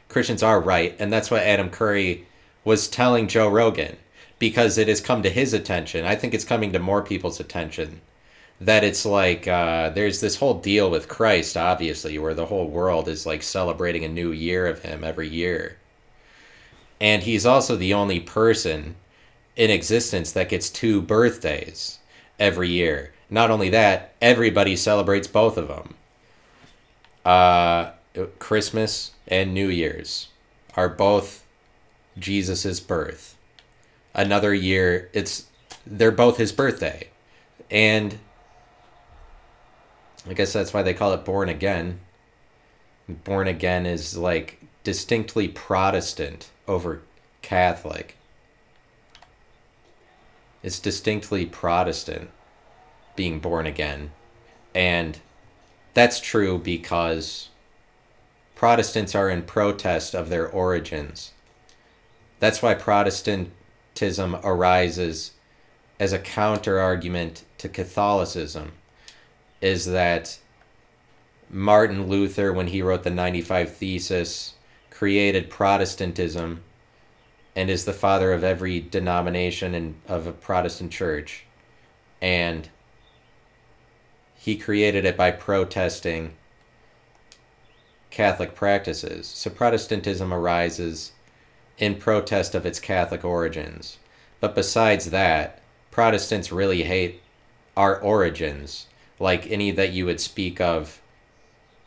Christians are right, and that's what Adam Curry was telling Joe Rogan because it has come to his attention. I think it's coming to more people's attention that it's like uh, there's this whole deal with Christ, obviously, where the whole world is like celebrating a new year of him every year. And he's also the only person in existence that gets two birthdays every year. Not only that, everybody celebrates both of them. Uh, Christmas and New Year's are both Jesus's birth. Another year, it's they're both his birthday, and I guess that's why they call it born again. Born again is like distinctly Protestant over Catholic. It's distinctly Protestant being born again. And that's true because Protestants are in protest of their origins. That's why Arises as a counter argument to Catholicism, is that Martin Luther, when he wrote the 95 Thesis, created Protestantism and is the father of every denomination and of a Protestant church. And he created it by protesting Catholic practices. So Protestantism arises in protest of its Catholic origins. But besides that, Protestants really hate our origins, like any that you would speak of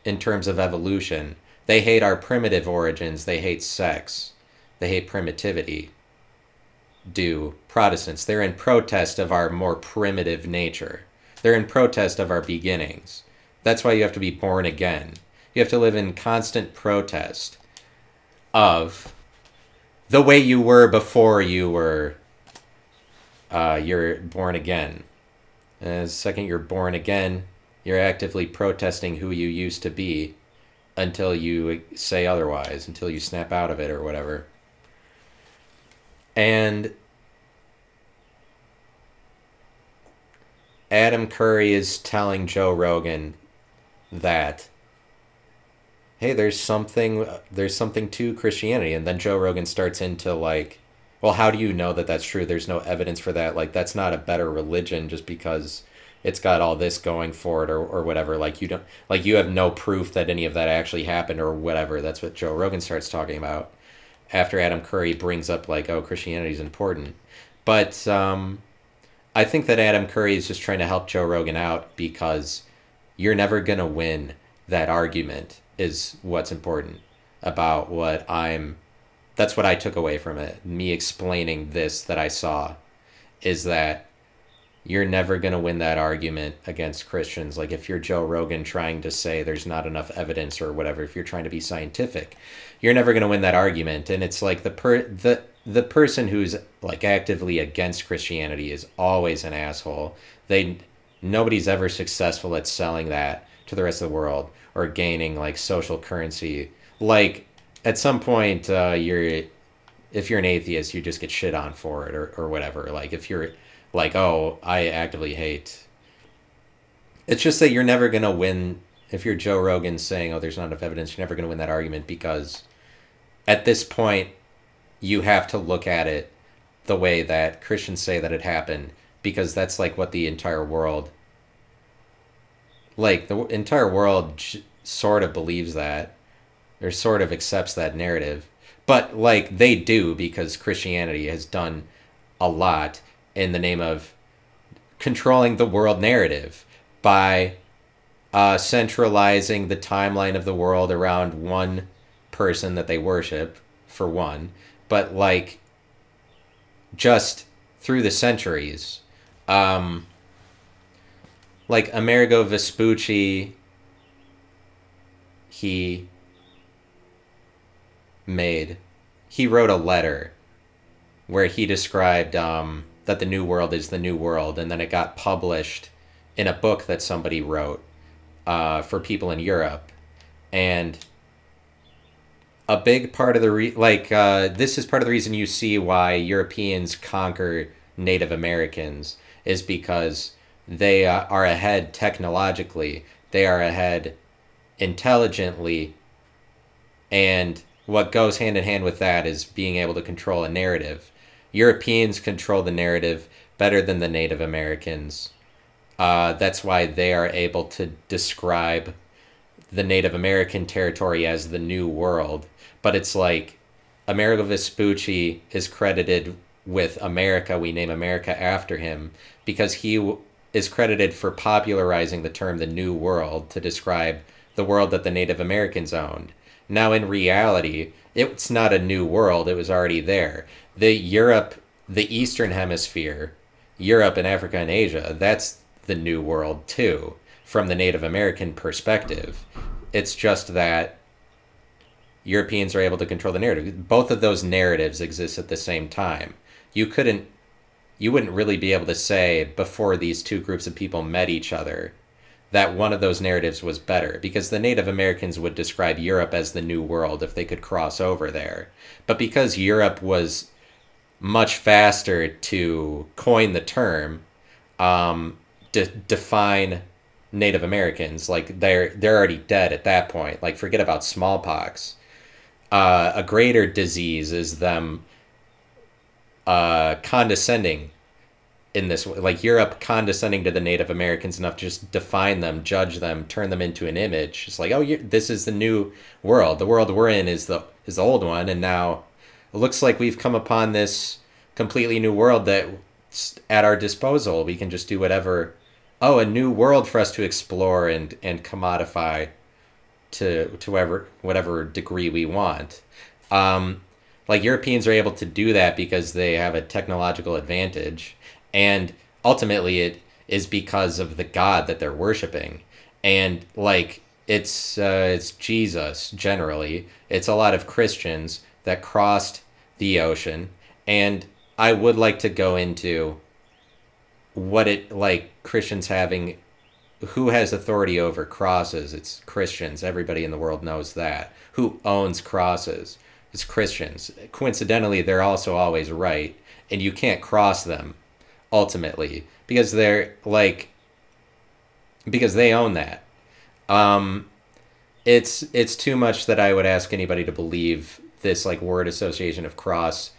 in terms of evolution. They hate our primitive origins, they hate sex, they hate primitivity. Do Protestants. They're in protest of our more primitive nature. They're in protest of our beginnings. That's why you have to be born again. You have to live in constant protest of the way you were before you were uh, you're born again. And the second you're born again, you're actively protesting who you used to be until you say otherwise, until you snap out of it or whatever. And Adam Curry is telling Joe Rogan that hey, there's something there's something to Christianity and then Joe Rogan starts into like well, how do you know that that's true? There's no evidence for that. Like that's not a better religion just because it's got all this going for it or, or whatever. Like you don't like you have no proof that any of that actually happened or whatever. That's what Joe Rogan starts talking about after Adam Curry brings up like, oh, Christianity is important. But um, I think that Adam Curry is just trying to help Joe Rogan out because you're never gonna win that argument is what's important about what I'm that's what I took away from it. Me explaining this that I saw is that you're never going to win that argument against Christians. Like if you're Joe Rogan trying to say there's not enough evidence or whatever, if you're trying to be scientific, you're never going to win that argument. And it's like the per the the person who's like actively against Christianity is always an asshole. They nobody's ever successful at selling that to the rest of the world or gaining like social currency. Like at some point uh, you're if you're an atheist you just get shit on for it or, or whatever like if you're like oh i actively hate it's just that you're never to win if you're joe rogan saying oh there's not enough evidence you're never to win that argument because at this point you have to look at it the way that christians say that it happened because that's like what the entire world like the entire world sort of believes that or sort of accepts that narrative. But like they do because Christianity has done a lot in the name of controlling the world narrative by uh, centralizing the timeline of the world around one person that they worship, for one, but like just through the centuries. Um, like Amerigo Vespucci, he made, he wrote a letter where he described um, that the New World is the New World, and then it got published in a book that somebody wrote uh, for people in Europe, and a big part of the re- like uh, this is part of the reason you see why Europeans conquer Native Americans is because they uh, are ahead technologically, they are ahead intelligently, and what goes hand in hand with that is being able to control a narrative. Europeans control the narrative better than the Native Americans. Uh, that's why they are able to describe the Native American territory as the New World. But it's like Amerigo Vespucci is credited with America. We name America after him because he is credited for popularizing the term the New World to describe the world that the Native Americans owned. Now, in reality, it's not a new world, it was already there. The Europe, the Eastern Hemisphere, Europe and Africa and Asia, that's the new world too, from the Native American perspective. It's just that Europeans are able to control the narrative. Both of those narratives exist at the same time. You couldn't you wouldn't really be able to say before these two groups of people met each other that one of those narratives was better because the Native Americans would describe Europe as the new world if they could cross over there. But because Europe was much faster to coin the term, um, de- define Native Americans like they're they're already dead at that point. Like forget about smallpox. Uh, a greater disease is them uh, condescending in this way, like Europe condescending to the Native Americans enough to just define them, judge them, turn them into an image. It's like, oh, this is the new world. The world we're in is the is the old one, and now it looks like we've come upon this completely new world that's at our disposal. We can just do whatever. Oh, a new world for us to explore and and commodify to to whatever whatever degree we want. Um, like Europeans are able to do that because they have a technological advantage, and ultimately it is because of the God that they're worshiping, and like it's uh, it's Jesus generally. It's a lot of Christians that crossed the ocean, and I would like to go into what it like Christians having who has authority over crosses? It's Christians. Everybody in the world knows that. Who owns crosses? It's Christians. Coincidentally, they're also always right, and you can't cross them ultimately because they're like because they own that. Um it's it's too much that I would ask anybody to believe this like word association of cross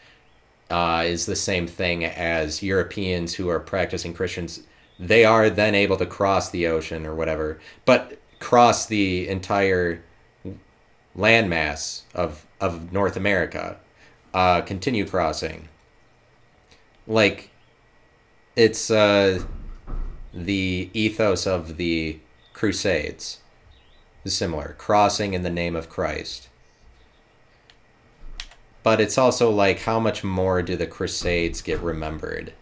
uh, is the same thing as Europeans who are practicing Christians they are then able to cross the ocean or whatever, but cross the entire landmass of of North America, uh, continue crossing. Like, it's uh, the ethos of the Crusades similar, crossing in the name of Christ. But it's also like, how much more do the Crusades get remembered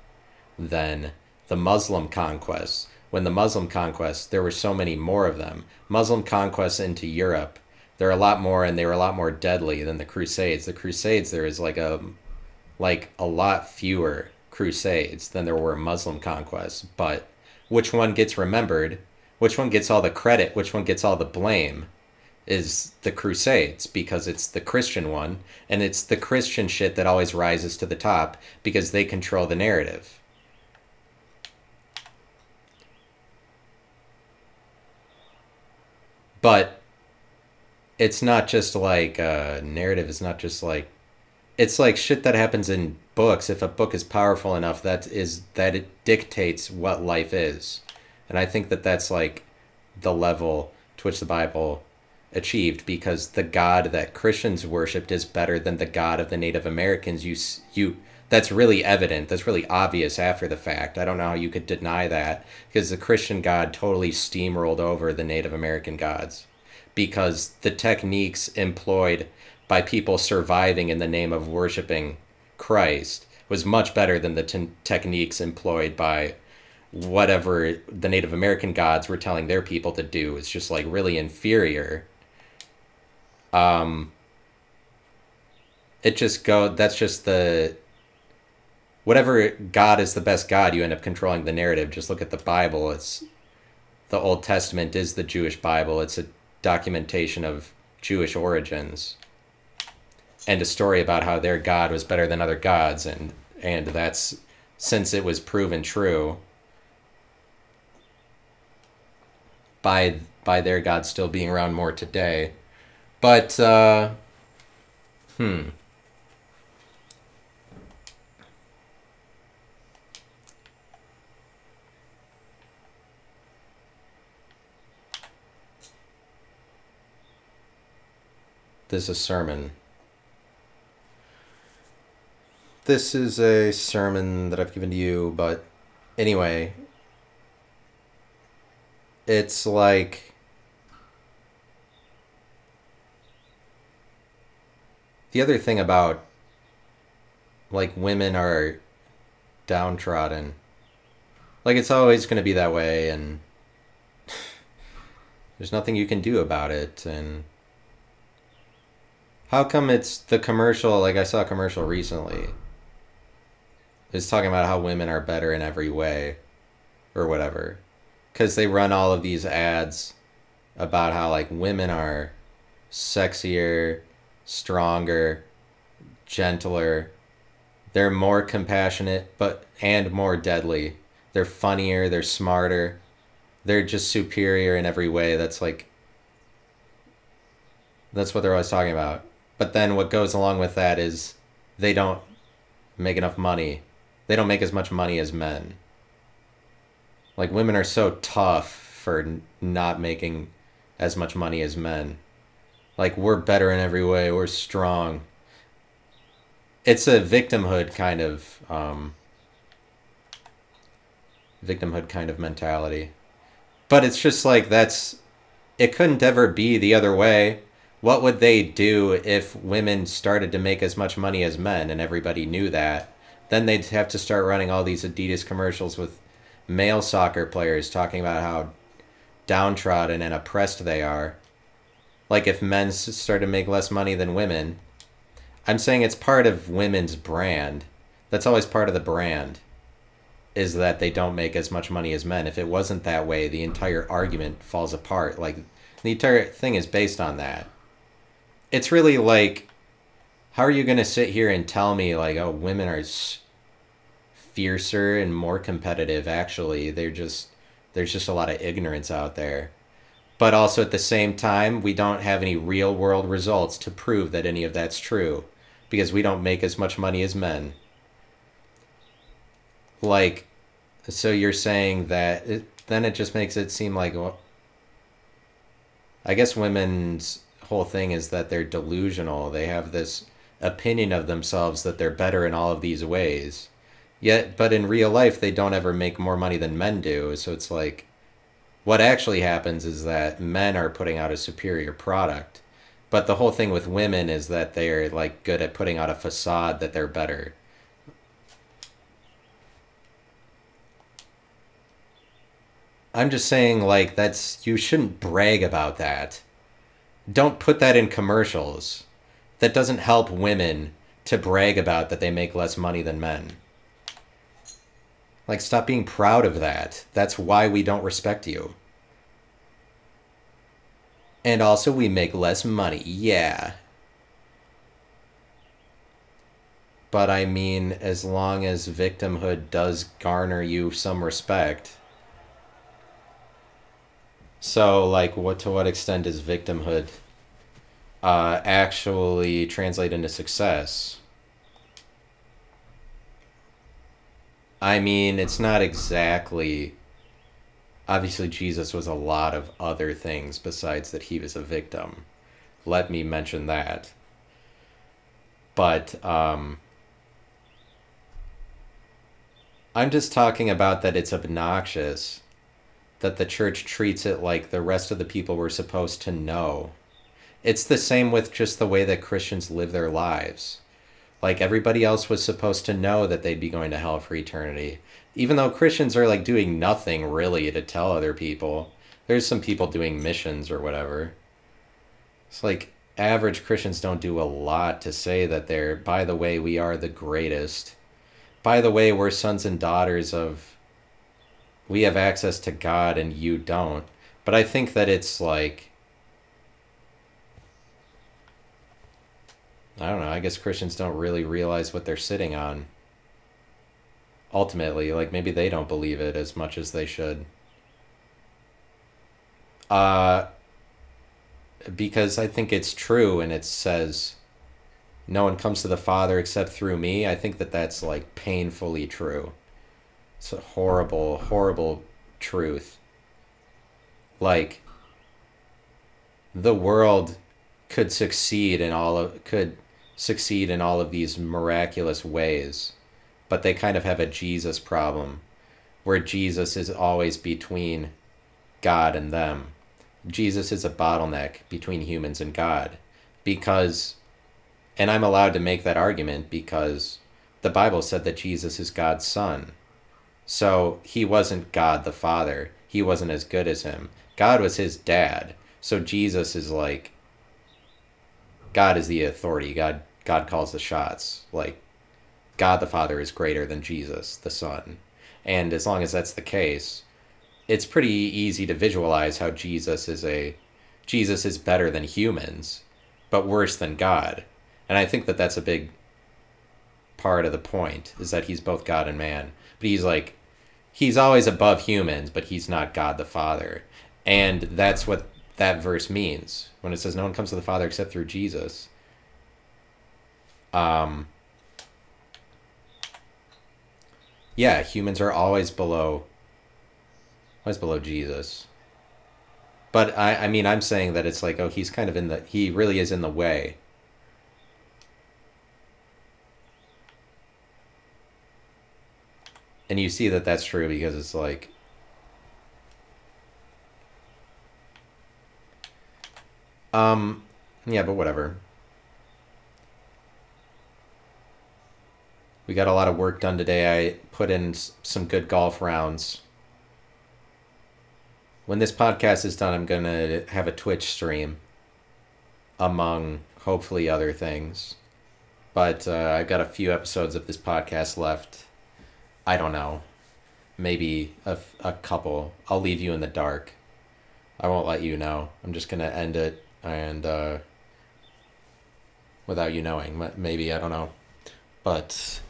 than the Muslim conquests. When the Muslim conquests, there were so many more of them. Muslim conquests into Europe, there are a lot more, and they were a lot more deadly than the Crusades. The Crusades, there is like a, like a lot fewer Crusades than there were Muslim conquests. But which one gets remembered? Which one gets all the credit? Which one gets all the blame? Is the Crusades because it's the Christian one, and it's the Christian shit that always rises to the top because they control the narrative. but it's not just like uh, narrative It's not just like it's like shit that happens in books. If a book is powerful enough that is that it dictates what life is. And i think that that's like the level to which the bible achieved because the god that christians worshipped is better than the god of the native americans. You you that's really evident. That's really obvious after the fact. I don't know how you could deny that because the christian god totally steamrolled over the native american gods because the techniques employed by people surviving in the name of worshiping christ was much better than the t- techniques employed by whatever the native american gods were telling their people to do it's just like really inferior um it just go that's just the whatever God is the best God, you end up controlling the narrative. Just look at the Bible. It's the Old Testament is the Jewish Bible. It's a documentation of Jewish origins and a story about how their God was better than other gods and and that's since it was proven true by by their God still being around more today. But uh hmm This is a sermon. this is a sermon that I've given to you, but anyway, it's like the other thing about like women are downtrodden. Like it's always going to be that way and there's nothing you can do about it and how come it's the commercial like I saw a commercial recently. It's talking about how women are better in every way or whatever. Cuz they run all of these ads about how like women are sexier, stronger, gentler, they're more compassionate, but and more deadly. They're funnier, they're smarter. They're just superior in every way. That's like that's what they're always talking about. But then what goes along with that is they don't make enough money. They don't make as much money as men. Like women are so tough for not making as much money as men. Like we're better in every way. We're strong it's a victimhood kind of um, victimhood kind of mentality but it's just like that's it couldn't ever be the other way what would they do if women started to make as much money as men and everybody knew that then they'd have to start running all these adidas commercials with male soccer players talking about how downtrodden and oppressed they are like if men started to make less money than women I'm saying it's part of women's brand. That's always part of the brand. Is that they don't make as much money as men. If it wasn't that way, the entire argument falls apart. Like the entire thing is based on that. It's really like how are you going to sit here and tell me like oh women are fiercer and more competitive actually they're just there's just a lot of ignorance out there but also at the same time we don't have any real world results to prove that any of that's true because we don't make as much money as men. Like, so you're saying that it, then it just makes it seem like, well, I guess women's whole thing is that they're delusional. They have this opinion of themselves that they're better in all of these ways. Yet, but in real life, they don't ever make more money than men do. So it's like, what actually happens is that men are putting out a superior product but the whole thing with women is that they're like good at putting out a facade that they're better. I'm just saying like that's you shouldn't brag about that. Don't put that in commercials. That doesn't help women to brag about that they make less money than men. Like stop being proud of that. That's why we don't respect you. And also, we make less money. Yeah. But I mean, as long as victimhood does garner you some respect. So, like, what to what extent does victimhood uh, actually translate into success? I mean, it's not exactly obviously Jesus was a lot of other things besides that he was a victim. Let me mention that. But um, I'm just talking about that it's obnoxious that the church treats it like the rest of the people were supposed to know. It's the same with just the way that Christians live their lives. Like everybody else was supposed to know that they'd be going to hell for eternity even though Christians are like doing nothing really to tell other people, there's some people doing missions or whatever. It's like average Christians don't do a lot to say that they're, by the way, we are the greatest. By the way, we're sons and daughters of, we have access to God and you don't. But I think that it's like, I don't know, I guess Christians don't really realize what they're sitting on. Ultimately like maybe they don't believe it as much as they should. Uh because i think it's true and it says no one comes to the father except through me i think that that's like painfully true it's a horrible horrible truth like the world could succeed in all of could succeed in all of these miraculous ways, but they kind of have a Jesus problem where Jesus is always between God and them. Jesus is a bottleneck between humans and God because, and I'm allowed to make that argument because the Bible said that Jesus is God's son. So he wasn't God the Father. He wasn't as good as him. God was his dad. So Jesus is like God is the authority. God God calls the shots. Like God the Father is greater than Jesus the Son. And as long as that's the case, it's pretty easy to visualize how Jesus is a Jesus is better than humans, but worse than God. And I think that that's a big part of the point is that he's both God and man. But he's like he's always above humans, but he's not God the Father. And that's what that verse means when it says no one comes to the Father except through Jesus. Um yeah, humans are always below always below Jesus. But I, I mean I'm saying that it's like, oh he's kind of in the he really is in the way. And you see that that's true because it's like Um, yeah, but whatever. We got a lot of work done today. I put in some good golf rounds. When this podcast is done, I'm to have a Twitch stream among hopefully other things. But uh, I've got a few episodes of this podcast left. I don't know. Maybe a, a couple. I'll leave you in the dark. I won't let you know. I'm just to end it and uh, without you knowing, maybe I don't know, but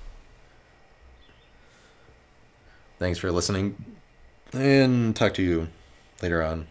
thanks for listening, and talk to you later on.